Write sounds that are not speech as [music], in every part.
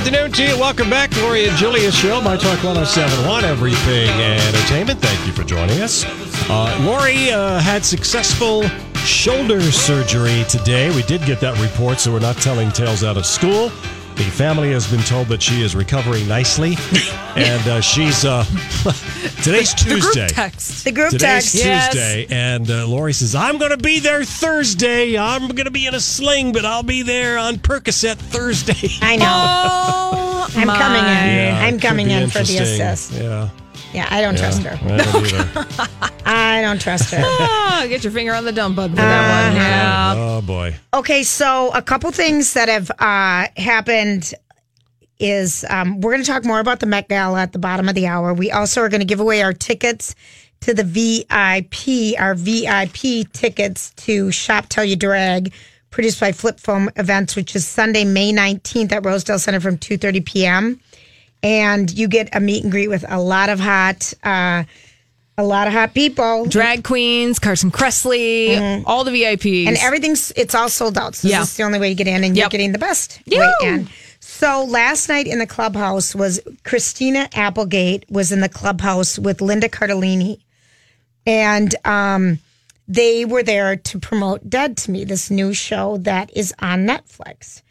Good afternoon to you. Welcome back. Lori and Julia Show, My Talk 1071, Everything Entertainment. Thank you for joining us. Uh, Lori uh, had successful shoulder surgery today. We did get that report, so we're not telling tales out of school. The family has been told that she is recovering nicely, [laughs] and uh, she's uh, [laughs] today's The group text. The group Today's text. Tuesday, and uh, Lori says, I'm going to be there Thursday. I'm going to be in a sling, but I'll be there on Percocet Thursday. [laughs] I know. Oh, I'm my. coming in. Yeah, I'm could coming in for the interesting. assist. Yeah. Yeah, I don't trust her. I don't either. I don't trust her. Oh, [laughs] get your finger on the dumb button for that one. Yeah. Oh, boy. Okay, so a couple things that have uh, happened is um, we're going to talk more about the Met Gala at the bottom of the hour. We also are going to give away our tickets to the VIP, our VIP tickets to Shop Till You Drag, produced by Flip Phone Events, which is Sunday, May 19th at Rosedale Center from 2.30 p.m. And you get a meet and greet with a lot of hot, uh, a lot of hot people. Drag queens, Carson Kressley, all the VIPs. Mm-hmm. and everything's it's all sold out. So Yeah. this is the only way you get in, and you're getting the best way in. So last night in the clubhouse was Christina Applegate was in the clubhouse with Linda Cardellini, and um, they were there to promote Dead to Me, this new show that is on Netflix.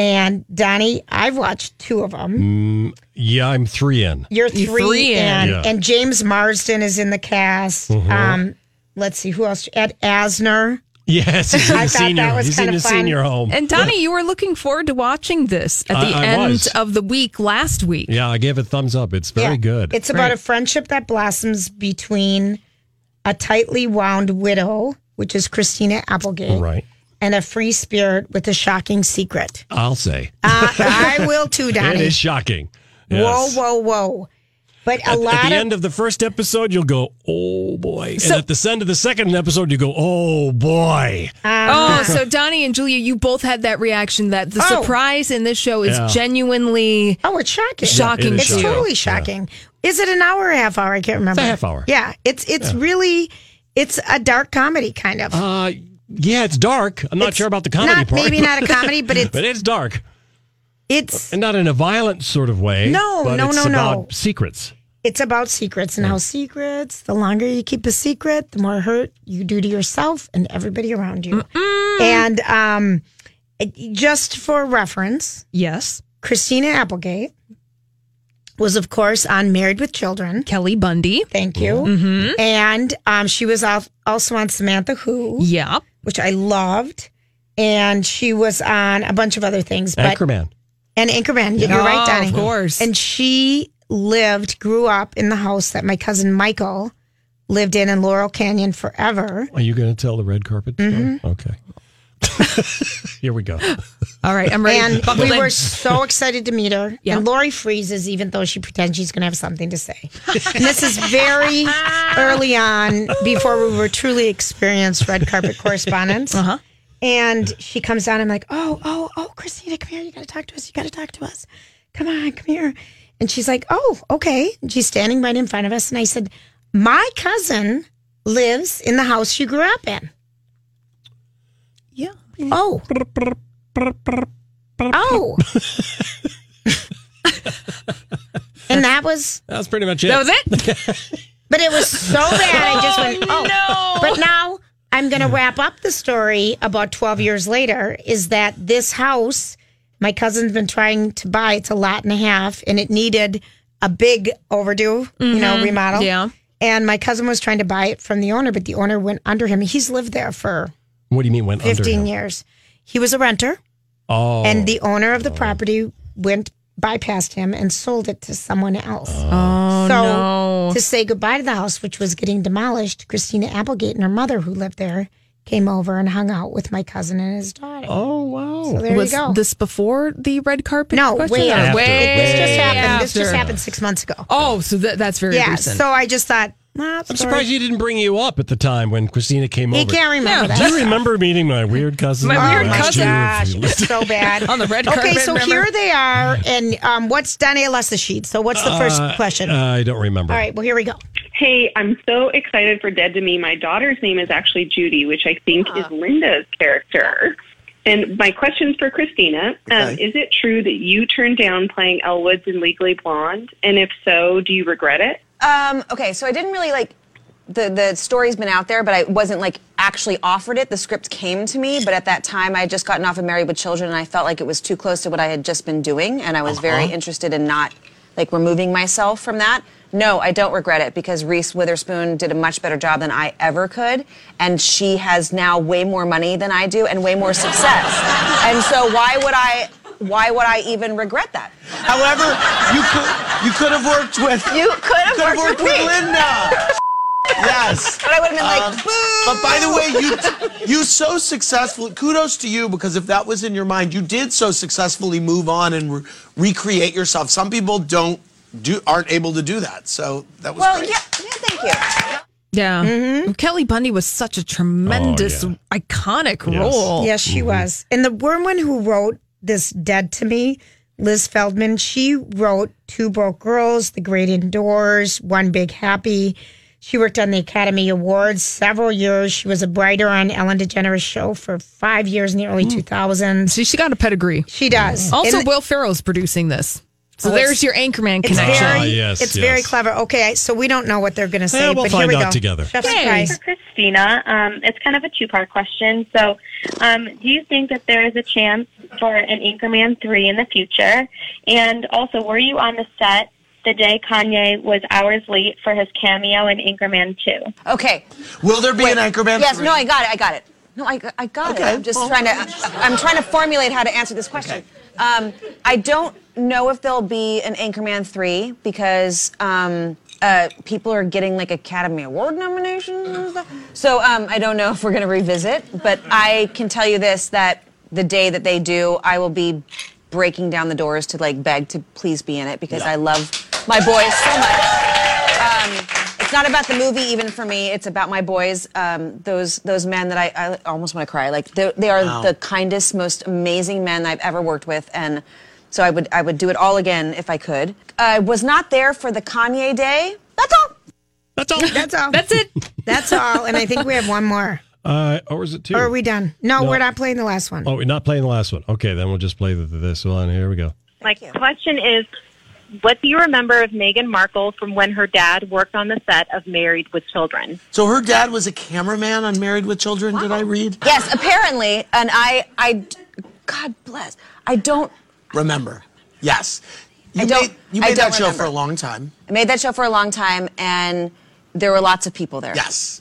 And Donnie, I've watched two of them. Yeah, I'm three in. You're 3 three in. in, Yeah. and James Marsden is in the cast. Um, let's see who else. Ed Asner. Yes, he's in [laughs] I the thought senior. that was He's in kinda the fun. senior home. And Donnie, you were looking forward to watching this at the I- I end was. of the week last week. yeah, I gave it thumbs up. It's very Yeah. good. It's about Right. a friendship that blossoms between a tightly wound widow, which is Christina Applegate, right. And a free spirit with a shocking secret. I'll say Uh, I will too, [laughs] it Donnie. is shocking. Whoa, Yes. whoa, whoa! But a At, lot at the of end of the first episode, you'll go, "Oh boy," So- and at the end of the second episode, you go, "Oh boy." Oh, so Donnie and Julia, you both had that reaction that the Oh. surprise in this show is Yeah. genuinely oh, it's shocking. shocking it is It's to you. totally shocking. Is it an hour or a half hour? I can't remember. A half hour. Yeah, it's it's really it's a dark comedy kind of. Uh, yeah, it's dark. I'm not It's sure about the comedy not, part. Maybe not a comedy, but [laughs] it's but it's dark, it's and not in a violent sort of way. No, but no, it's no, no. secrets. it's about secrets and how secrets, the longer you keep a secret, the more hurt you do to yourself and everybody around you. And um, just for reference, Yes. Christina Applegate was, of course, on Married with Children. Kelly Bundy. Thank you. And um, she was also on Samantha Who, Yep. Which I loved. And she was on a bunch of other things. But Anchorman. and Anchorman, you're Oh, right, Donnie. of course. And she lived, grew up in the house that my cousin Michael lived in in Laurel Canyon forever. Are you going to tell the red carpet story? Mm-hmm. Okay. [laughs] Here we go. All right, I'm ready. And Buckle we in. were so excited to meet her. Yeah. And Lori freezes even though she pretends she's going to have something to say. and this is very [laughs] early on before we were truly experienced red carpet correspondents. Uh-huh. And she comes down. I'm like, oh, oh, oh, Christina, come here. You got to talk to us. You got to talk to us. Come on, come here. And she's like, oh, okay. And she's standing right in front of us. And I said, my cousin lives in the house you grew up in. Oh. oh. [laughs] and that was That was pretty much it. That was it. [laughs] But it was so bad. I just went, oh. oh. no. But now I'm going to wrap up the story about 12 years later is that this house, my cousin's been trying to buy, it's a lot and a half, and it needed a big overdue, you know, mm-hmm. remodel. Yeah. And my cousin was trying to buy it from the owner, but the owner went under him. He's lived there for What do you mean went 15 him? years. He was a renter, Oh, and the owner of the oh. property went bypassed him and sold it to someone else. Oh, oh so no. to say goodbye to the house, which was getting demolished, Christina Applegate and her mother, who lived there, came over and hung out with my cousin and his daughter. oh wow. so there Was you go. this before the red carpet? no, question? way after. Way this just happened. This just happened six months ago. Oh, so that, that's very yeah. recent. So I just thought, nah, I'm surprised he didn't bring you up at the time when Christina came He over. can't remember Yeah, that. Do you remember meeting my weird cousin? My weird last cousin. Gosh, If you it's so bad. [laughs] On the red carpet. Okay, so remember? here they are, and um, what's Danielle lost the sheet? So what's the first Uh, question? I don't remember. All right, well here we go. Hey, I'm so excited for Dead to Me. My daughter's name is actually Judy, which I think is Linda's character. And my question's for Christina. Um, Okay. is it true that you turned down playing Elle Woods in Legally Blonde? And if so, do you regret it? Um, okay, so I didn't really like the the story's been out there, but I wasn't like actually offered it. The script came to me, but at that time I had just gotten off of Married with Children, and I felt like it was too close to what I had just been doing, and I was very interested in not like removing myself from that. No, I don't regret it because Reese Witherspoon did a much better job than I ever could, and she has now way more money than I do and way more success. and so why would I? Why would I even regret that? However, you could you could have worked with You could have worked worked with with. Linda. Yes. [laughs] But I would have been like, Um, boo. But by the way, you you so successful. Kudos to you because if that was in your mind, you did so successfully move on and re- recreate yourself. Some people don't do aren't able to do that. So that was Well, great. yeah, yeah, thank you. yeah. Mm-hmm. Kelly Bundy was such a tremendous, Oh, iconic Yes. role. Yes, she was. And the woman who wrote this Dead to Me, Liz Feldman, she wrote Two Broke Girls, The Great Indoors, One Big Happy. She worked on the Academy Awards several years. She was a writer on Ellen DeGeneres' show for five years in the early hmm. 2000s. See, she got a pedigree. She does. Also, And Will Ferrell's producing this. So Oh, there's it's- your Anchorman it's connection. very, Ah, yes, it's very clever. Okay, so we don't know what they're going to say, Yeah, we'll but find here we out go. together. Chef's Yay. surprise. for Christina. Um, it's kind of a two-part question. So, um, do you think that there is a chance for an Anchorman three in the future? And also, were you on the set the day Kanye was hours late for his cameo in Anchorman two? Okay. Will there be Wait. an Anchorman? Yes. three? No, I got it. I got it. No, I, I got Okay, it. I'm just well- trying to. I'm trying to formulate how to answer this question. Um, I don't know if there'll be an Anchorman three because um, uh, people are getting like Academy Award nominations and stuff. So um, I don't know if we're going to revisit. But I can tell you this: that the day that they do, I will be breaking down the doors to like beg to please be in it because I love my boys so much. It's not about the movie, even for me. It's about my boys. Um, those those men that I, I almost want to cry. Like they, they are Wow. the kindest, most amazing men I've ever worked with, and so I would I would do it all again if I could. I was not there for the Kanye day. That's all. That's all. That's all. That's it. That's all. And I think we have one more. Uh, or is it two? Or are we done? No, No. we're not playing the last one. Oh, we're not playing the last one. Okay, then we'll just play the, this one. Here we go. My question is, what do you remember of Meghan Markle from when her dad worked on the set of Married with Children? So her dad was a cameraman on Married with Children. Did I read? Yes, apparently, and I I God bless. I don't. Remember? Yes. You I don't- made, you made that don't show remember. for a long time. I made that show for a long time, and there were lots of people there. Yes.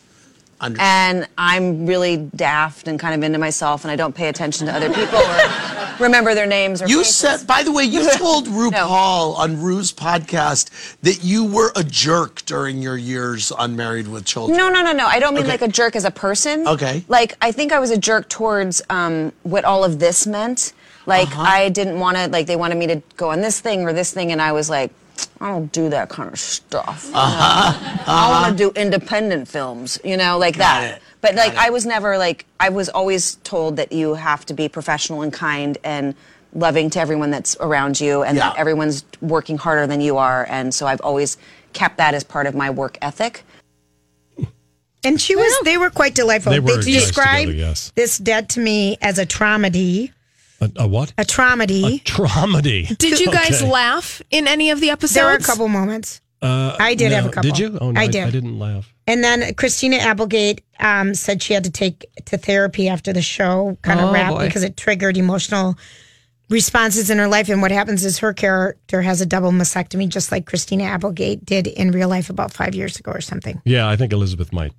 Under- and I'm really daft and kind of into myself, and I don't pay attention to other people or remember their names or You faces. said, by the way, you [laughs] told RuPaul on Ru's podcast that you were a jerk during your years on Married with Children. No, no, no, no. I don't mean Okay. like a jerk as a person. Okay. Like I think I was a jerk towards um, what all of this meant. Like Uh-huh. I didn't want to. Like they wanted me to go on this thing or this thing, and I was like, I don't do that kind of stuff. Uh-huh. I want to do independent films. You know, like Got that. it. But Got like it. I was never like I was always told that you have to be professional and kind and loving to everyone that's around you and that everyone's working harder than you are and so I've always kept that as part of my work ethic. And she was, they were quite delightful. They were nice describe together, yes. this dead to me as a traumedy. A, a what? A traumedy. Dramedy. Did you guys Okay. laugh in any of the episodes? there were a couple moments. Uh, I did have a couple. Did you? Oh, no, I I, did. I didn't laugh. And then Christina Applegate um, said she had to take to therapy after the show kind of Oh, wrapped boy. because it triggered emotional responses in her life. And what happens is her character has a double mastectomy, just like Christina Applegate did in real life about five years ago or something. Yeah, I think Elizabeth might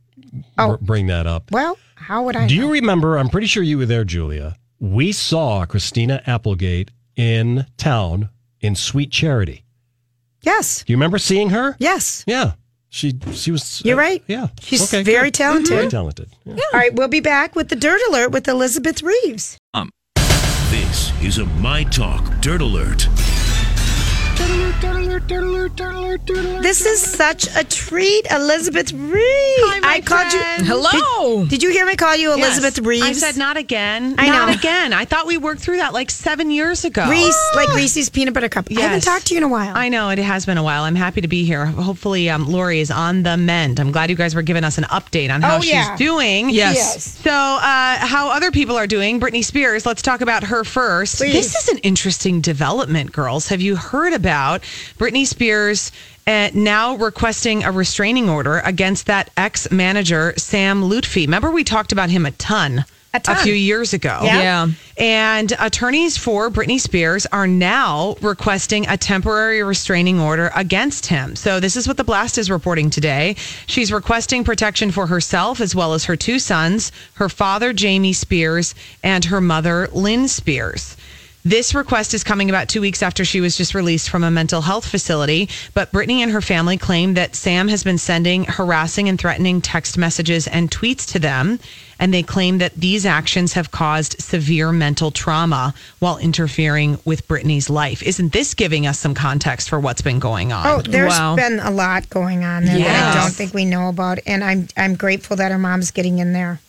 Oh. br- bring that up. Well, how would I? Do know? you remember? I'm pretty sure you were there, Julia. We saw Christina Applegate in town in Sweet Charity. Yes. Do you remember seeing her? Yes. Yeah. She she was. You're right. Yeah. She's Okay, very good. talented. Very talented. Yeah. All right, we'll be back with the Dirt Alert with Elizabeth Reeves. Um. This is a My Talk Dirt Alert. This is such a treat, Elizabeth Reeves. Hi, my I called friend. you. Hello. Did, did you hear me call you Elizabeth Yes. Reeves? I said not again. I not know. again. I thought we worked through that like seven years ago. Reese, like Reese's peanut butter cup. Yes. I haven't talked to you in a while. I know it has been a while. I'm happy to be here. Hopefully, um, Lori is on the mend. I'm glad you guys were giving us an update on how Oh, yeah. she's doing. Yes. Yes. So, uh, how other people are doing? Britney Spears. Let's talk about her first. Please. This is an interesting development, girls. Have you heard about Britney Spears? Uh, now requesting a restraining order against that ex manager, Sam Lutfi. Remember, we talked about him a ton A ton. few years ago. Yeah. Yeah. And attorneys for Britney Spears are now requesting a temporary restraining order against him. So, this is what the Blast is reporting today. She's requesting protection for herself as well as her two sons, her father, Jamie Spears, and her mother, Lynn Spears. This request is coming about two weeks after she was just released from a mental health facility. But Britney and her family claim that Sam has been sending harassing and threatening text messages and tweets to them. And they claim that these actions have caused severe mental trauma while interfering with Britney's life. Isn't this giving us some context for what's been going on? Oh, there's Wow. been a lot going on there that I don't think we know about, and I'm I'm grateful that her mom's getting in there.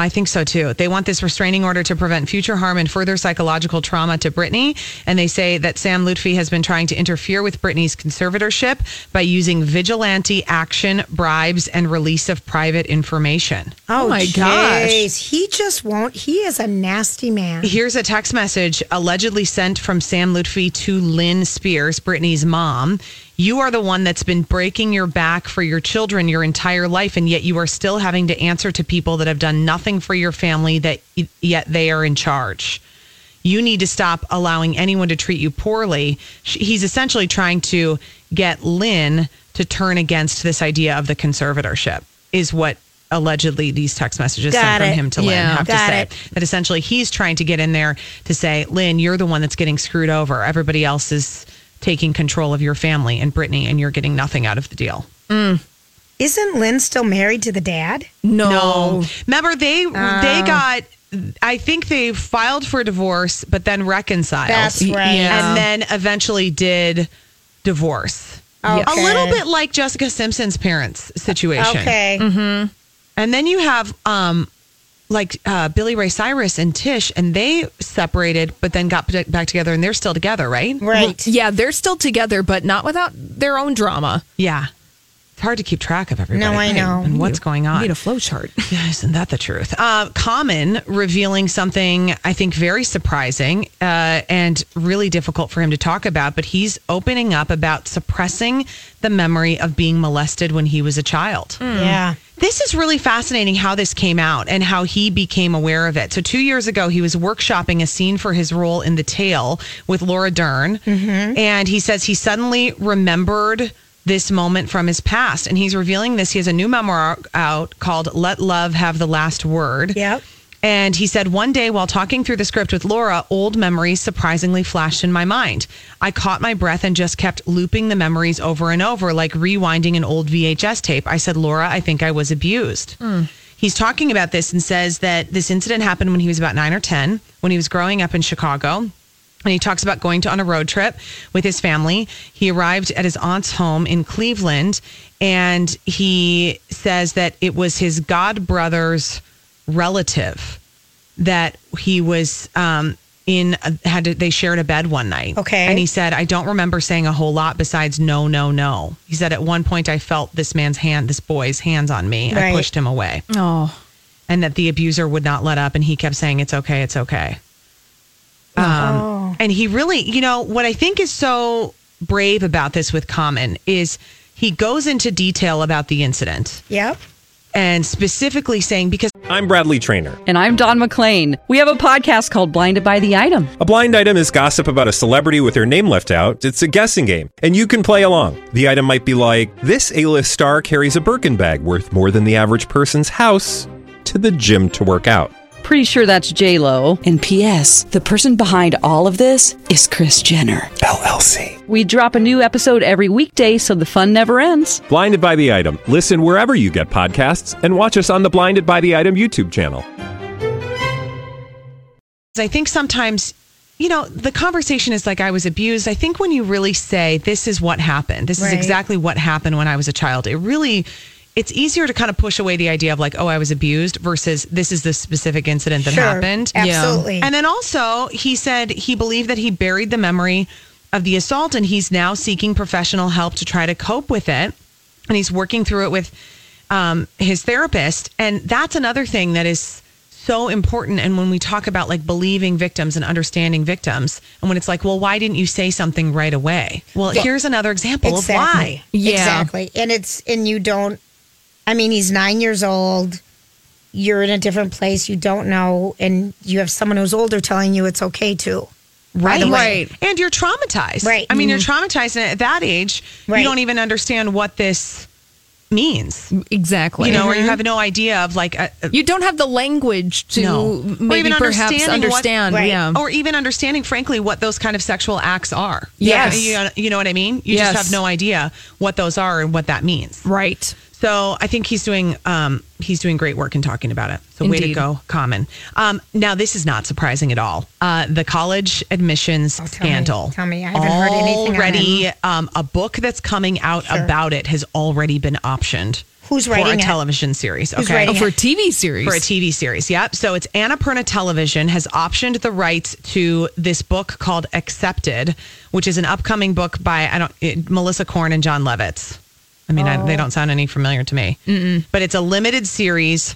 I think so too. They want this restraining order to prevent future harm and further psychological trauma to Britney. And they say that Sam Lutfi has been trying to interfere with Britney's conservatorship by using vigilante action, bribes, and release of private information. Oh, my gosh. He just won't. He is a nasty man. Here's a text message allegedly sent from Sam Lutfi to Lynn Spears, Britney's mom. You are the one that's been breaking your back for your children your entire life, and yet you are still having to answer to people that have done nothing for your family, that yet they are in charge. You need to stop allowing anyone to treat you poorly. He's essentially trying to get Lynn to turn against this idea of the conservatorship, is what allegedly these text messages Got sent from him to Lynn Yeah. have to say it. that essentially he's trying to get in there to say, Lynn, you're the one that's getting screwed over. Everybody else is taking control of your family and Britney, and you're getting nothing out of the deal. Mm. Isn't Lynn still married to the dad? No. no. Remember, they they ah. got. I think they filed for divorce, but then reconciled. That's right. Yeah. and then eventually did divorce. Okay. A little bit like Jessica Simpson's parents' situation. Okay. Mm-hmm. And then you have um like uh, Billy Ray Cyrus and Tish, and they separated, but then got back together, and they're still together, right? Right. Yeah, they're still together, but not without their own drama. Yeah. It's hard to keep track of everybody. No, I know. And what's going on? Need a flow chart. [laughs] Yeah, Isn't that the truth? Uh, Common revealing something I think very surprising uh, and really difficult for him to talk about, but he's opening up about suppressing the memory of being molested when he was a child. Yeah. This is really fascinating how this came out and how he became aware of it. So, two years ago, he was workshopping a scene for his role in The Tale with Laura Dern. And he says he suddenly remembered this moment from his past. And he's revealing this. He has a new memoir out called Let Love Have the Last Word. Yep. And he said, one day while talking through the script with Laura, old memories surprisingly flashed in my mind. I caught my breath and just kept looping the memories over and over, like rewinding an old VHS tape. I said, Laura, I think I was abused. Hmm. He's talking about this and says that this incident happened when he was about nine or 10, when he was growing up in Chicago. And he talks about going to, on a road trip with his family. He arrived at his aunt's home in Cleveland, and he says that it was his god brother's relative that he was um, in. Had to, they shared a bed one night. Okay. and he said, "I don't remember saying a whole lot besides no, no, no." He said, "At one point, I felt this man's hand, this boy's hands on me. I pushed him away." Oh. and that the abuser would not let up and he kept saying it's okay it's okay um, and he really you know what i think is so brave about this with common is he goes into detail about the incident Yep. and specifically saying because I'm Bradley Trainer. And I'm Don McClain. We have a podcast called Blinded by the Item. A blind item is gossip about a celebrity with their name left out. It's a guessing game, and you can play along. The item might be like this: A-list star carries a Birkin bag worth more than the average person's house to the gym to work out. Pretty sure that's J Lo. And P.S. The person behind all of this is Kris Jenner LLC. We drop a new episode every weekday, so the fun never ends. Blinded by the item. Listen wherever you get podcasts, and watch us on the Blinded by the Item YouTube channel. I think sometimes, you know, the conversation is like I was abused. I think when you really say this is what happened, this Right. is exactly what happened when I was a child, it really it's easier to kind of push away the idea of like, oh, I was abused versus this is the specific incident that Sure. happened. Absolutely. And then also, he said he believed that he buried the memory of the assault and he's now seeking professional help to try to cope with it. And he's working through it with um, his therapist. And that's another thing that is so important. And when we talk about like believing victims and understanding victims, and when it's like, well, why didn't you say something right away? Well, Yeah. here's another example Exactly. of why. Yeah. Exactly. And it's and you don't I mean, he's nine years old. You're in a different place. You don't know, and you have someone who's older telling you it's okay to. Right. the way. And you're traumatized. Right. I mean, you're Mhm. traumatized. And at that age, Right. you don't even understand what this means. Exactly. You know, or you Mhm. have no idea of like, a, a- You don't have the language to No. Maybe even perhaps understanding what- understand. Yeah. Or even understanding, frankly, what those kind of sexual acts are. Yes. You know, you know what I mean? You Yes. just have no idea what those are and what that means. Right. So I think he's doing um, he's doing great work in talking about it. So way to go, Common. Um, now this is not surprising at all. Uh, the college admissions Oh, tell me, scandal. tell me. I haven't heard anything. Already, um, a book that's coming out Sure. about it has already been optioned. Who's writing for a it? television series? Who's okay, Oh, for a TV series. for a TV series. Yep. So it's Annapurna Television has optioned the rights to this book called Accepted, which is an upcoming book by I don't it, Melissa Korn and John Levitz. I mean, I, they don't sound any familiar to me, but it's a limited series.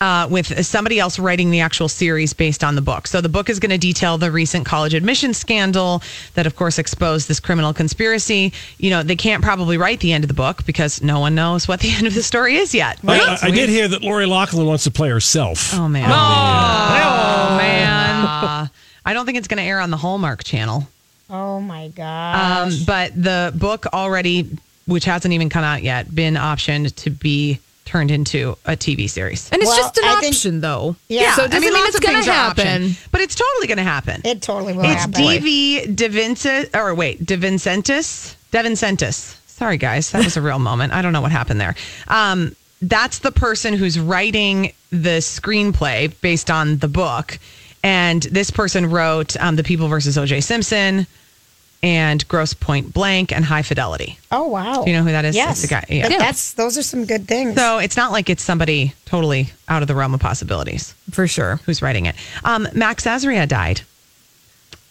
Uh, with somebody else writing the actual series based on the book. So the book is going to detail the recent college admission scandal that, of course, exposed this criminal conspiracy. You know, they can't probably write the end of the book because no one knows what the end of the story is yet. I, I- I did hear that Lori Loughlin wants to play herself. Oh man. Oh, man. Uh, I don't think it's going to air on the Hallmark channel. Oh my god! Um, but the book already, which hasn't even come out yet, been optioned to be turned into a TV series. and it's Well, just an I think- option, though. Yeah. So it doesn't mean lots it's going to are optioned, happen. but it's totally going to happen. it totally will it's happen. DV DeVincentis, or wait, DeVincentis, DeVincentis. Sorry, guys, that was a real moment. I don't know what happened there. Um, that's the person who's writing the screenplay based on the book, and this person wrote um, "The People versus O.J. Simpson" and "Grosse Pointe Blank" and "High Fidelity." Oh wow. Do you know who that is? Yes. Guy- yeah. That's those are some good things. So it's not like it's somebody totally out of the realm of possibilities For sure. who's writing it. Um, Max Azria died,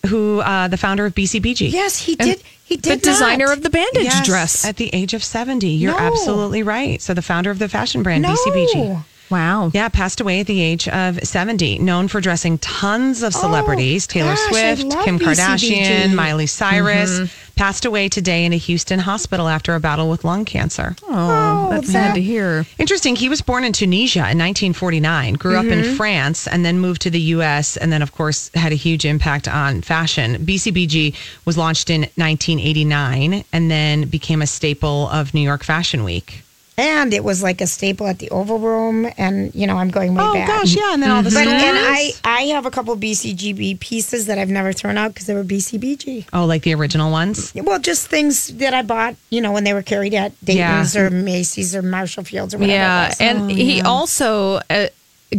who uh, the founder of BCBG. yes, he And did. He did. The did. designer not. of the bandage Yes, dress. at the age of 70. You're No. absolutely right. So the founder of the fashion brand no. BCBG. Wow. Yeah, passed away at the age of 70. Known for dressing tons of oh, celebrities Taylor Oh, gosh, Swift, Kim BCBG. Kardashian, Miley mm-hmm. Cyrus. Passed away today in a Houston hospital after a battle with lung cancer. Oh, that's sad that- to hear. Interesting. He was born in Tunisia in 1949, grew up in mm-hmm. France, and then moved to the U.S., and then, of course, had a huge impact on fashion. BCBG was launched in 1989 and then became a staple of New York Fashion Week. And it was like a staple at the Oval Room, and you know I'm going way Oh, back. Oh gosh, yeah. And then all the But stores. and I I have a couple BCGB pieces that I've never thrown out because they were BCBG. Oh, like the original ones? Well, just things that I bought, you know, when they were carried at Dayton's Yeah. or Macy's or Marshall Fields or whatever. Yeah, it was. and he also uh,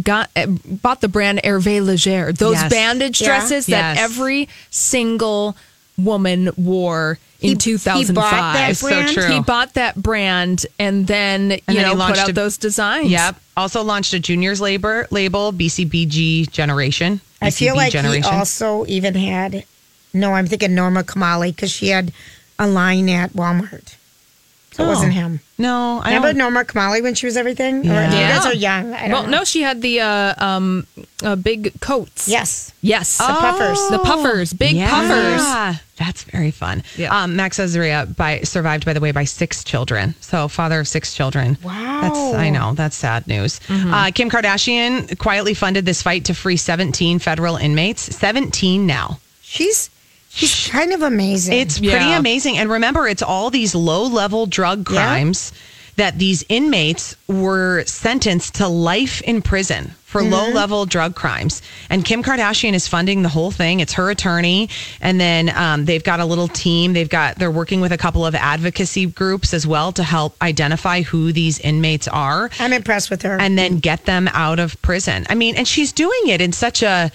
got uh, bought the brand Hervé Leger. Those Yes. bandage Yeah. dresses that Yes. every single woman wore in He- he 2005. bought that It's so true. He bought that brand and then you then he know put out a- those designs. Yep. Also launched a juniors labor label, BCBG Generation. I feel like Generation. he also even had. No, I'm thinking Norma Kamali because she had a line at Walmart. So it wasn't him. No, I Remember don't. Norma Kamali when she was everything? Or- Yeah. You guys are young. I don't Well, know. no, she had the uh, um, uh, big coats. Yes. Yes. The puffers. The puffers. Big yeah. puffers. That's very fun. Yeah. Um, Max Azaria by survived, by the way, by six children. So father of six children. Wow. That's I know that's sad news. Uh, Kim Kardashian quietly funded this fight to free 17 federal inmates. 17 now. She's she's kind of amazing. It's pretty Yeah. amazing. And remember, it's all these low level drug Yeah. crimes that these inmates were sentenced to life in prison for low level drug crimes. And Kim Kardashian is funding the whole thing. It's her attorney. And then um, they've got a little team. They've got, they're working with a couple of advocacy groups as well to help identify who these inmates are I'm impressed with her. and then get them out of prison. I mean, and she's doing it in such a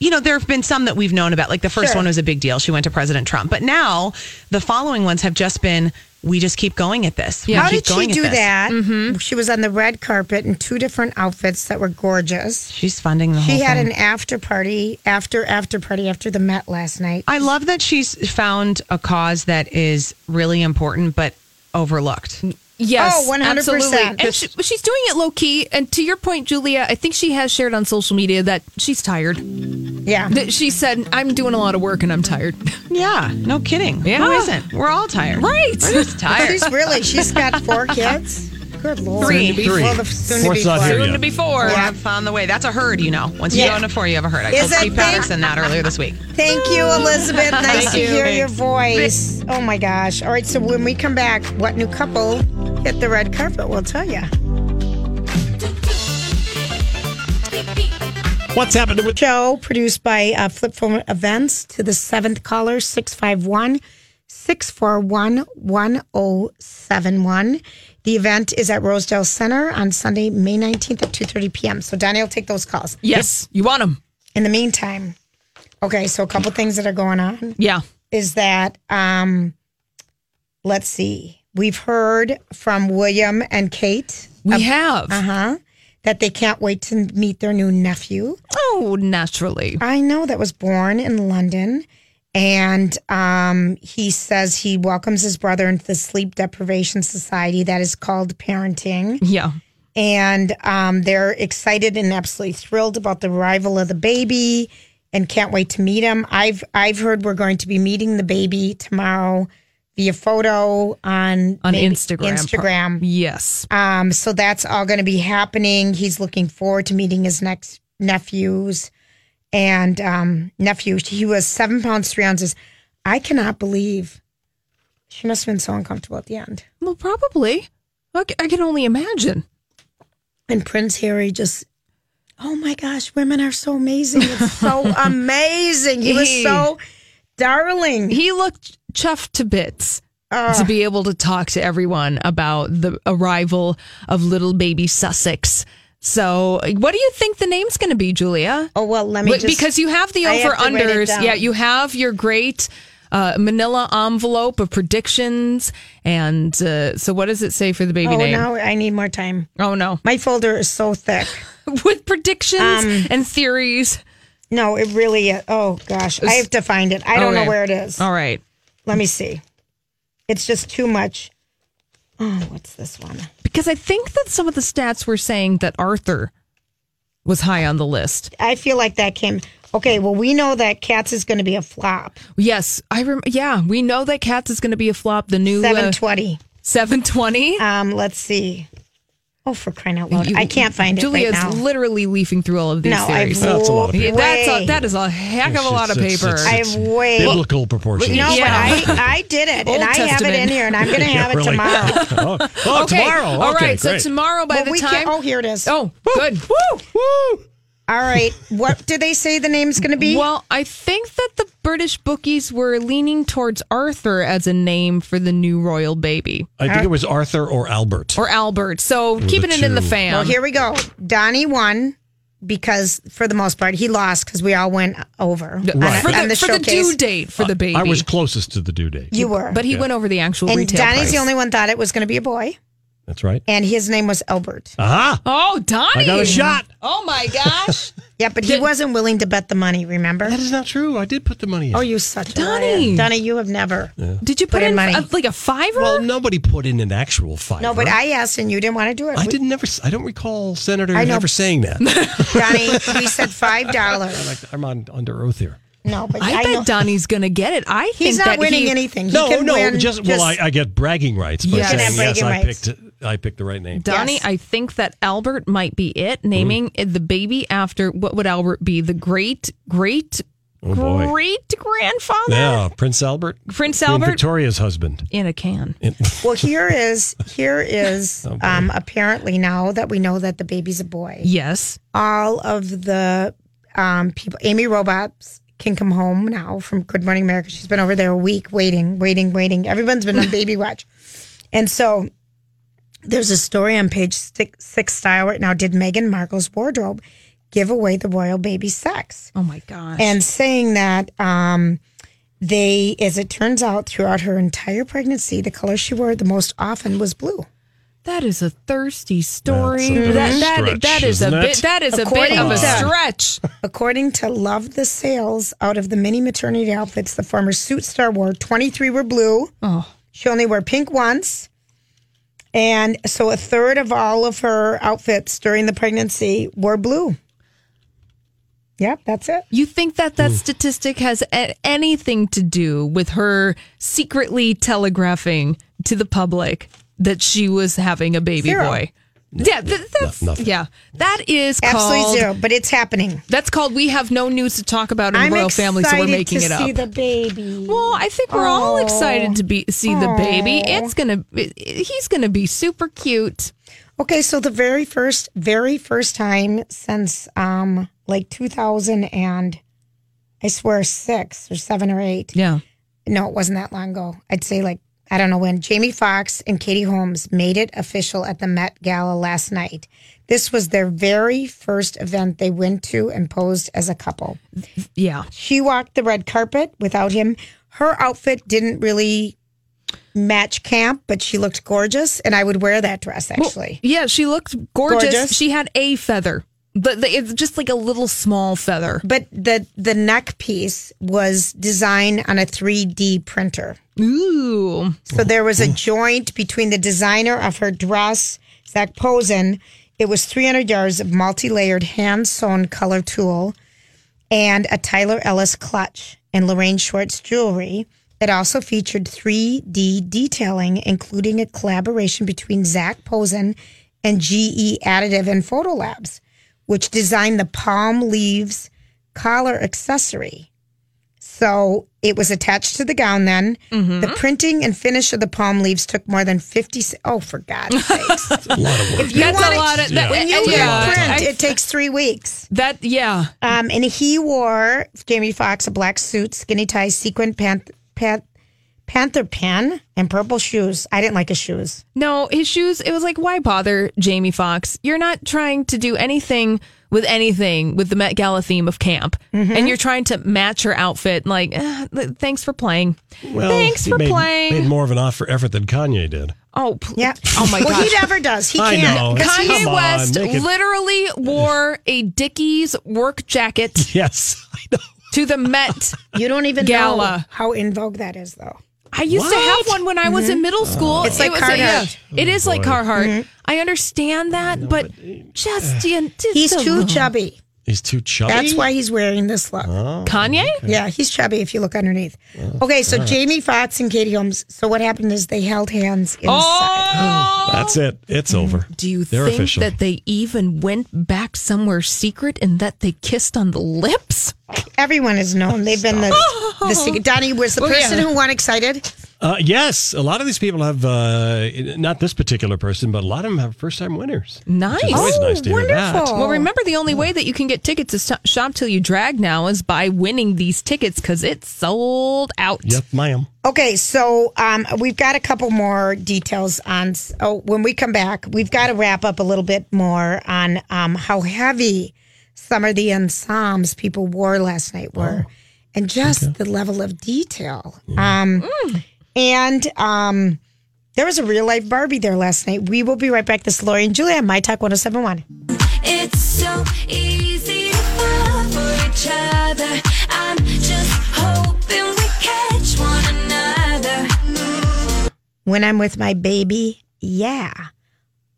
you know, there have been some that we've known about. Like the first Sure. one was a big deal. She went to President Trump. But now the following ones have just been we just keep going at this. We How did she do that? Mm-hmm. She was on the red carpet in two different outfits that were gorgeous. She's funding the whole She had thing. an after party, after after party after the Met last night. I love that she's found a cause that is really important but overlooked. Yes. Oh, 100%. Absolutely. And she, she's doing it low key. And to your point, Julia, I think she has shared on social media that she's tired. Yeah. That she said, I'm doing a lot of work and I'm tired. [laughs] Yeah, no kidding. Yeah. Who isn't? We're all tired. Right. We're just [laughs] tired. She's really, she's got four [laughs] kids. Good Lord. Three. Three. Well, the soon to be not four. here Soon yet. to be four. Yeah, on the way. That's a herd, you know. Once you Yeah. go into four, you have a herd. I Is told it Steve big? Patterson that earlier this week. [laughs] Thank you, Elizabeth. [laughs] Nice to you. hear your Thanks. voice. Oh my gosh. All right, so when we come back, what new couple hit the red carpet? We'll tell you. What's happening with Show produced by uh, Flip Phone Events to the seventh caller, 651 641 1071. The event is at Rosedale Center on Sunday, May 19th at 2.30 p.m. So Donnie will take those calls. Yes. You want them. In the meantime, okay, so a couple things that are going on Yeah. is that, um, let's see, we've heard from William and Kate. We have. Uh huh. That they can't wait to meet their new nephew. Oh, naturally. I know that was born in London. And um, he says he welcomes his brother into the sleep deprivation society that is called parenting. Yeah. And um, they're excited and absolutely thrilled about the arrival of the baby and can't wait to meet him. I've I've heard we're going to be meeting the baby tomorrow via photo on On Instagram. Instagram. Yes. Um, so that's all going to be happening. He's looking forward to meeting his next nephews and um, nephew. He was seven pounds three ounces. I cannot believe she must have been so uncomfortable at the end. Well, probably. I can only imagine. And Prince Harry just, oh my gosh, women are so amazing. It's [laughs] so amazing. He was so darling. He looked chuffed to bits Ah. to be able to talk to everyone about the arrival of little baby Sussex. So, what do you think the name's going to be, Julia? Oh well, let me just because you have the have over it unders. Yeah, you have your great uh, Manila envelope of predictions, and uh, so what does it say for the baby Oh, name? now I need more time. Oh no, My folder is so thick. [laughs] with predictions Um, and theories. No, it really. Is. Oh gosh, I have to find it. I don't know where it is. All right. Let me see. It's just too much. Oh, what's this one? Because I think that some of the stats were saying that Arthur was high on the list. I feel like that came. Okay, well, we know that Cats is going to be a flop. Yes, I rem- yeah, we know that Cats is going to be a flop. The new Seven twenty. Seven twenty. Um, let's see. Oh, for crying out loud! I can't find it Julia's right now. literally leafing through all of these No, theories. I've That's a lot of paper. That's a, that is a heck of a lot of paper. it's- I've way. biblical proportions. No, Yeah. but I I did it, Old and I have it in here, and I'm going [laughs] to Yeah, have it tomorrow. [laughs] oh, oh, okay. tomorrow. All okay, right. So tomorrow, by Well, the time. can't- oh, here it is. Oh, good. Woo, woo. All right. What did they say the name's going to be? Well, I think that the British bookies were leaning towards Arthur as a name for the new royal baby I think it was Arthur or Albert. or Albert. So keeping it in the two. fam. Well, here we go. Donnie won because, for the most part, he lost because we all went over on, Right. for the, on the for the showcase. due date for the baby. I was closest to the due date. You were, but he went over the actual and retail Donnie's price. the only one thought it was going to be a boy. That's right. and his name was Albert. Aha! Uh-huh. Oh, Donnie. I got a shot. Oh my gosh. [laughs] Yeah, but he wasn't willing to bet the money. Remember? That is not true. I did put the money in. Oh, you such a Donnie. liar. Donnie, you have never. Did you put, Put in in money. a- like a fiver? Well, nobody put in an actual five. No, but I asked and you didn't want to do it. I We- didn't never. I don't recall Senator I know. ever saying that. [laughs] Donnie, we said five dollars. [laughs] Like, I'm on under oath here. No, but I, I, bet know Donnie's going to get it. I think he's not that winning he- anything. He no, can no, win just, well, I, I get bragging rights by Yes. Saying yes. bragging I rights. picked. I picked the right name. Donnie, Yes. I think that Albert might be it. Naming Mm. the baby after what would Albert be? The great, great, Oh, great grandfather Yeah, Prince Albert, Prince Queen Albert Victoria's husband. in a can. [laughs] Well, here is here is [laughs] Oh, um, apparently now that we know that the baby's a boy. Yes. All of the um, people, Amy Robach can come home now from Good Morning America. She's been over there a week waiting, waiting, waiting. Everyone's been on baby watch, and so there's a story on page six, six style right now. Did Meghan Markle's wardrobe give away the royal baby sex? Oh my gosh. and saying that um, they, as it turns out, throughout her entire pregnancy, the color she wore the most often was blue. That is a thirsty story. That's a bit of that, that, stretch, that is a bit. it? That is a bit According of a to- stretch. According to Love the Sales, out of the many maternity outfits the former suit star wore, 23 were blue. Oh. She only wore pink once. And so a third of all of her outfits during the pregnancy were blue. Yep, that's it. You think that that statistic has a- anything to do with her secretly telegraphing to the public that she was having a baby Zero. boy? yeah, th- that's nothing. yeah. That is Absolutely called zero, but it's happening. That's called we have no news to talk about in I'm the royal family, so we're making to it see up. the baby. well, I think we're all excited to be see the baby. It's gonna it- it- he's gonna be super cute. Okay, so the very first, very first time since um like 2000 and I swear six or seven or eight. Yeah. No, it wasn't that long ago. I'd say like I don't know when. Jamie Foxx and Katie Holmes made it official at the Met Gala last night. This was their very first event they went to and posed as a couple. Yeah. She walked the red carpet without him. Her outfit didn't really match camp, but she looked gorgeous, and I would wear that dress actually. Yeah, she looked gorgeous. Gorgeous. She had a feather. But the, it's just like a little small feather. But the the neck piece was designed on a 3D printer. Ooh. So there was a joint between the designer of her dress, Zac Posen. It was 300 yards of multi-layered hand-sewn color tulle and a Tyler Ellis clutch and Lorraine Schwartz jewelry. It also featured 3D detailing, including a collaboration between Zac Posen and GE Additive and Protolabs, which designed the palm leaves collar accessory. So it was attached to the gown then. Mm-hmm. The printing and finish of the palm leaves took more than 50 se- Oh, for God's [laughs] sakes. A lot of work. If you That's a want it- lot of- that- when you yeah, print, I- it takes three weeks. That yeah. Um, and he wore Jamie Foxx a black suit, skinny tie, sequin pant, pant, panther pen, and purple shoes. I didn't like his shoes. No, his shoes, it was like, why bother Jamie Foxx? You're not trying to do anything with anything with the Met Gala theme of camp. Mm-hmm. And you're trying to match her outfit. Like, eh, thanks for playing. Well, thanks for made, playing. Made more of an offer effort than Kanye did. oh, pl- Yeah. Oh my God. [laughs] well, he never does. He can't. know. 'cause Come he's- Kanye on, West make it- literally wore a Dickies work jacket [laughs] Yes, I know. to the Met. You don't even know Gala. how in vogue that is, though. I used to have one when I was in mm-hmm. middle school. It's like it was a- yeah, Carhartt. it is oh, like boy. Carhartt. Mm-hmm. I understand that, but eh, just, you- just He's a too little- chubby. He's too chubby. That's why he's wearing this look. Oh, Kanye? Yeah, he's chubby if you look underneath. Oh, okay, so Jamie Foxx and Katie Holmes. So what happened is they held hands inside. Oh, [gasps] That's it. It's over. do you They're think official. that they even went back somewhere secret and that they kissed on the lips? Everyone has known. They've been the, the [laughs] secret. Donnie was the Oh, yeah. person who won excited. Uh, yes, a lot of these people have uh, not this particular person, but a lot of them have first-time winners. Nice. Which always Oh, nice to hear that. wonderful. Well, remember the only way that you can get tickets to Sh- Shop Till You Drag now is by winning these tickets because it's sold out. Yep, ma'am. Okay, so um, we've got a couple more details on. Oh, when we come back, we've got to wrap up a little bit more on um, how heavy some of the ensembles people wore last night were, and just the level of detail. Um, and um, there was a real life Barbie there last night. We will be right back. This is Lori and Julia on My Talk 1071. It's so easy to fall for each other. I'm just hoping we catch one another. When I'm with my baby, yeah,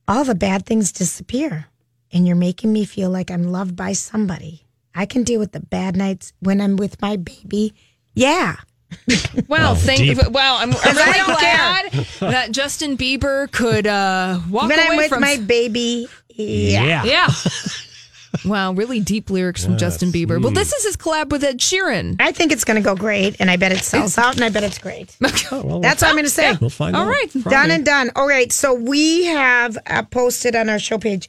all the bad things disappear. And you're making me feel like I'm loved by somebody. I can deal with the bad nights when I'm with my baby. Yeah. [laughs] Wow, Oh, thank deep. Wow, I'm, I'm Because I really glad that Justin Bieber could uh, walk when away I'm with from my baby, yeah. Yeah. [laughs] wow, really deep lyrics from Justin Bieber. Well, this is his collab with Ed Sheeran. I think it's going to go great, and I bet it sells out, and I bet it's great. [laughs] That's what I'm going to say. We'll find All out right, Friday. done and done. All right, so we have uh, posted on our show page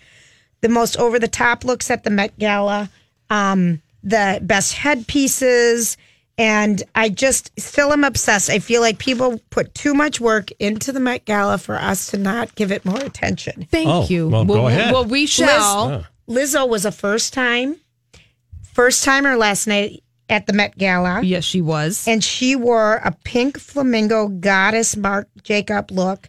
the most over the top looks at the Met Gala, um, the best headpieces, and I just still am obsessed. I feel like people put too much work into the Met Gala for us to not give it more attention. Thank Oh, you. well, go ahead. Well, we shall. Liz, Lizzo was a first time, first timer last night at the Met Gala. Yes, she was. And she wore a pink flamingo goddess Marc Jacob look.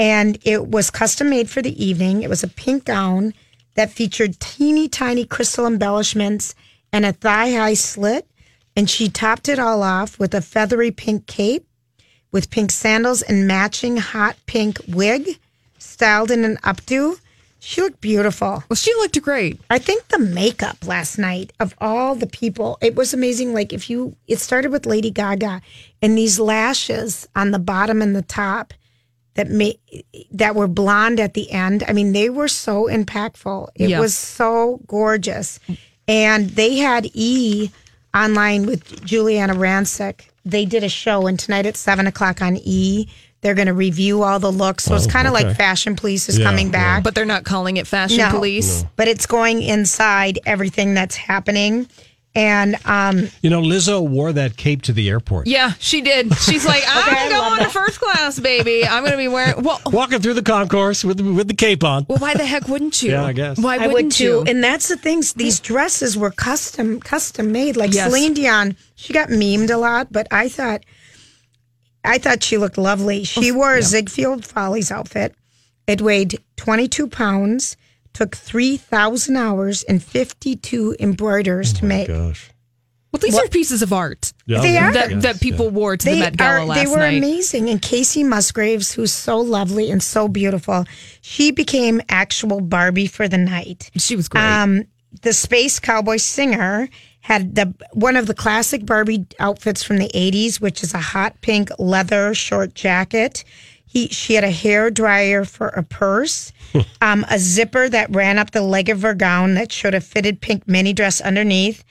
And it was custom made for the evening. It was a pink gown that featured teeny tiny crystal embellishments and a thigh high slit. And she topped it all off with a feathery pink cape with pink sandals and matching hot pink wig styled in an updo. She looked beautiful. Well, she looked great. I think the makeup last night of all the people, it was amazing. Like if you, it started with Lady Gaga and these lashes on the bottom and the top that made that were blonde at the end. I mean, they were so impactful. It was so gorgeous, and they had E online with Giuliana Rancic. They did a show, and tonight at seven o'clock on E, they're going to review all the looks. So it's Oh, kind of okay. like Fashion Police is Yeah, coming back, But they're not calling it Fashion No. Police. but it's going inside everything that's happening. And um, You know, Lizzo wore that cape to the airport. Yeah, she did. She's like, [laughs] I'm Okay, I love going to that. first class, baby. I'm going to be wearing. [laughs] Well, Walking through the concourse with with the cape on. well, why the heck wouldn't you? Yeah, I guess. Why wouldn't would too. you? And that's the things. These dresses were custom, custom made. Like Yes. Celine Dion, she got memed a lot, but I thought, I thought she looked lovely. She wore a Ziegfeld Follies outfit. It weighed 22 pounds, took 3,000 hours, and 52 embroiders to make. Gosh. Well, these are pieces of art. Yeah, They are. that, that people wore to the Met Gala are, last night. they were night. amazing. And Kacey Musgraves, who's so lovely and so beautiful, she became actual Barbie for the night. She was great. Um, the Space Cowboy singer had the one of the classic Barbie outfits from the '80s, which is a hot pink leather short jacket. He she had a hair dryer for a purse, um, a zipper that ran up the leg of her gown that showed a fitted pink mini dress underneath.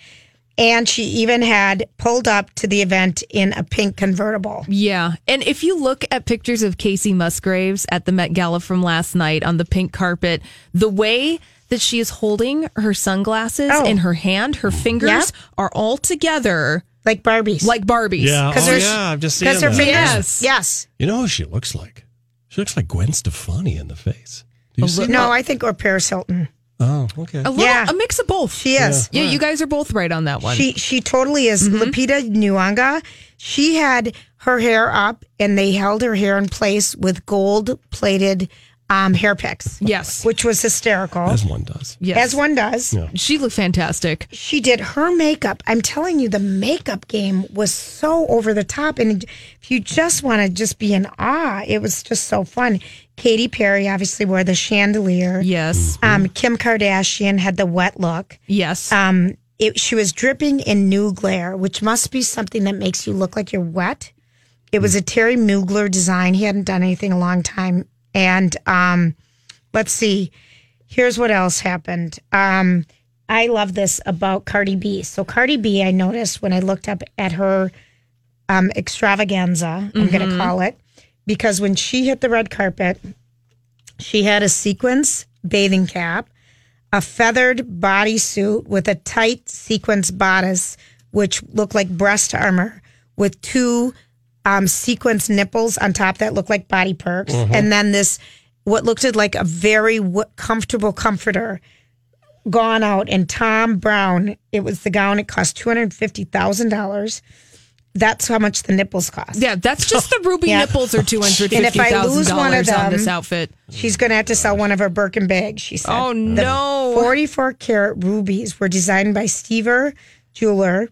And she even had pulled up to the event in a pink convertible. Yeah. And if you look at pictures of Kacey Musgraves at the Met Gala from last night on the pink carpet, the way that she is holding her sunglasses Oh. in her hand, her fingers Yep. are all together like Barbies. Like Barbies. Yeah. Because Oh, her- yeah. I've just seen Because her that. fingers. Yes. Yes. You know who she looks like? She looks like Gwen Stefani in the face. Do you see No, that? I think or Paris Hilton. Oh, okay. A little, Yeah. a mix of both. She is. Yeah, you guys are both right on that one. She she totally is. Mm-hmm. Lupita Nyong'o. She had her hair up, and they held her hair in place with gold plated um, hair picks. Yes, which was hysterical. As one does. Yes. As one does. Yeah. She looked fantastic. She did her makeup. I'm telling you, the makeup game was so over the top. And if you just want to just be in awe, it was just so fun. Katy Perry obviously wore the chandelier. Yes. Um, Kim Kardashian had the wet look. Yes. Um, it, she was dripping in new glare, which must be something that makes you look like you're wet. It was a Terry Mugler design. He hadn't done anything a long time. And um, let's see. Here's what else happened. Um, I love this about Cardi B. So Cardi B, I noticed when I looked up at her um, extravaganza, I'm going to call it, because when she hit the red carpet, she had a sequence bathing cap, a feathered bodysuit with a tight sequence bodice, which looked like breast armor, with two um, sequence nipples on top that looked like body perks, Mhm. and then this what looked like a very w- comfortable comforter gone out. And Thom Browne, it was the gown. It cost two hundred fifty thousand dollars. that's how much the nipples cost. Yeah, that's just the ruby [laughs] Yeah. nipples are two hundred And fifty if I lose one of dollars on them, this outfit. She's going to have to sell one of her Birkin bags, she said. Oh, The no. 44 karat rubies were designed by Stever Jeweler,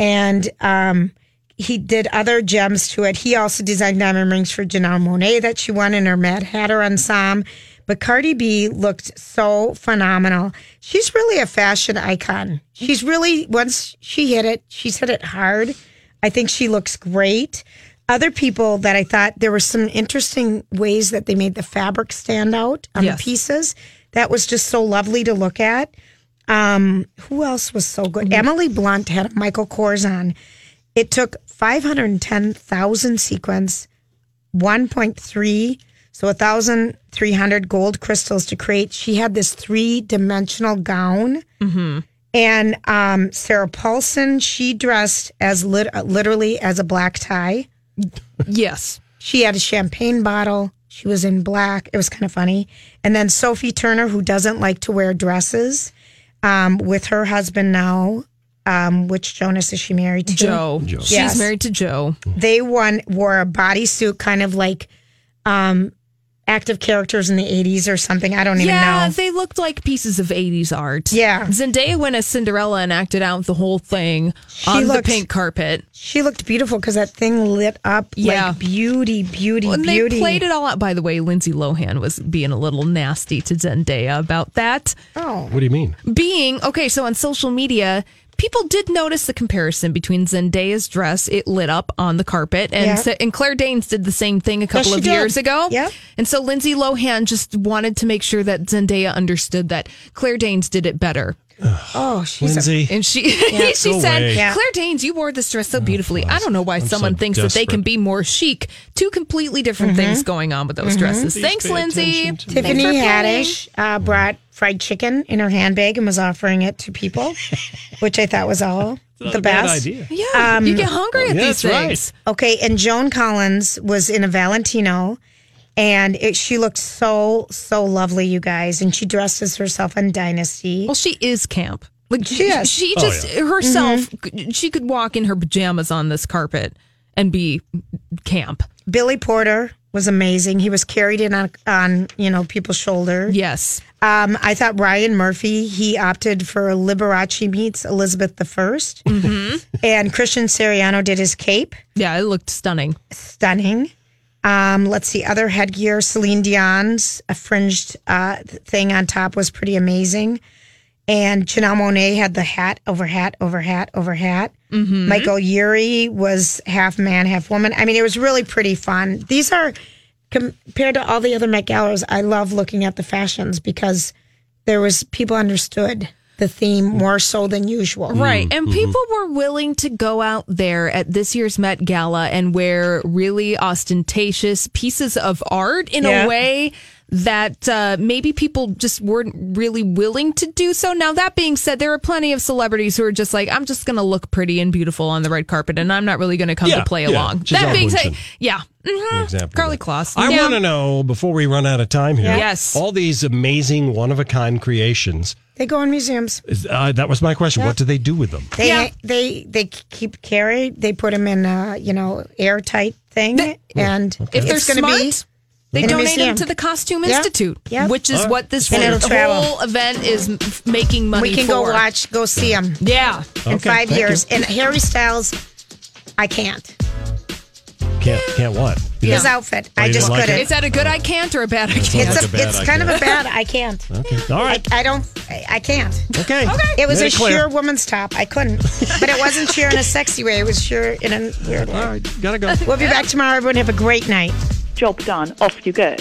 and um, he did other gems to it. He also designed diamond rings for Janelle Monáe that she won in her Mad Hatter ensemble. But Cardi B looked so phenomenal. She's really a fashion icon. She's really, once she hit it, she's hit it hard. I think she looks great. Other people that I thought there were some interesting ways that they made the fabric stand out on Yes. the pieces. That was just so lovely to look at. Um, who else was so good? Emily Blunt had Michael Kors on. It took 510,000 sequins, 1.3, so 1,300 gold crystals to create. She had this three dimensional gown. Mm-hmm. And um, Sarah Paulson, she dressed as lit- literally as a black tie. Yes. She had a champagne bottle. She was in black. It was kind of funny. And then Sophie Turner, who doesn't like to wear dresses, um, with her husband now. Um, which Jonas is she married to? Joe. Yes. She's married to Joe. They one wore a bodysuit, kind of like um, active characters in the '80s or something. I don't even know. yeah, know. they looked like pieces of 80s art. Yeah. Zendaya went as Cinderella and acted out the whole thing on looked- the pink carpet. She looked beautiful because that thing lit up Yeah. like beauty, beauty, When beauty. they played it all out, by the way, Lindsay Lohan was being a little nasty to Zendaya about that. Oh. What do you mean? Being, okay, so on social media, people did notice the comparison between Zendaya's dress, it lit up on the carpet, and, Yeah. so- and Claire Danes did the same thing a couple she of did. years ago. Yep. And so Lindsay Lohan just wanted to make sure that Zendaya understood that Claire Danes did it better. Oh, she's Lindsay. And she Yeah. [laughs] she Go said, away. Yeah. Claire Danes, you wore this dress so beautifully. I don't know why I'm someone so thinks that they can be more chic. Two completely different things going on with those dresses. Please Thanks, Lindsay. attention to Thanks Tiffany for. Haddish uh, brought fried chicken in her handbag and was offering it to people, [laughs] which I thought was all the best. idea. Yeah, Um, you get hungry at yeah, these that's right. Okay, and Joan Collins was in a Valentino, and it, she looked so so lovely, you guys. And she dresses herself in Dynasty. Well, she is camp. Like She she, is. she Oh, just yeah. herself, she could walk in her pajamas on this carpet and be camp. Billy Porter was amazing. He was carried in on on you know people's shoulders. Yes. Um, I thought Ryan Murphy he opted for Liberace meets Elizabeth I, Mm-hmm. and Christian Siriano did his cape. Yeah, it looked stunning. stunning. Um, let's see, other headgear. Celine Dion's a fringed uh, thing on top was pretty amazing. And Janelle Monáe had the hat over hat over hat over hat. Mm-hmm. Michael Urie was half man, half woman. I mean, it was really pretty fun. These are compared to all the other Met Galas. I love looking at the fashions because there was people understood the theme more so than usual. Right. Mm-hmm. And people were willing to go out there at this year's Met Gala and wear really ostentatious pieces of art in Yeah. a way that uh, maybe people just weren't really willing to do so. Now, that being said, there are plenty of celebrities who are just like, I'm just going to look pretty and beautiful on the red carpet and I'm not really going to come Yeah, to play yeah. along. Giselle that being said, Bundchen. yeah. mhm. An example of Karlie that. Kloss. I Yeah. want to know before we run out of time here. Yes. All these amazing one of a kind creations. They go in museums. Uh, that was my question. What do they do with them? They Yeah. they they keep carried. They put them in a you know airtight thing, and If they're it's going smart, to be They in donate museum. them to the Costume Yeah. Institute, Yeah. which is All right. what this whole, travel. whole event is m- f- making money we can for. go watch, go see them Yeah. in Okay, five years. you. And Harry Styles, I can't. Can't can't what? His outfit, Oh, I just didn't like couldn't. it? Is that a good I can't or a bad I can't? It's like a, a bad it's I kind of a bad. I can't. [laughs] Okay. All I. I don't. I, I can't. Okay. It was Made a clear. sheer woman's top. I couldn't. But it wasn't sheer in a sexy way. It was sheer in a weird way. All right. Gotta go. We'll be back tomorrow. Everyone have a great night. Job done. Off you go.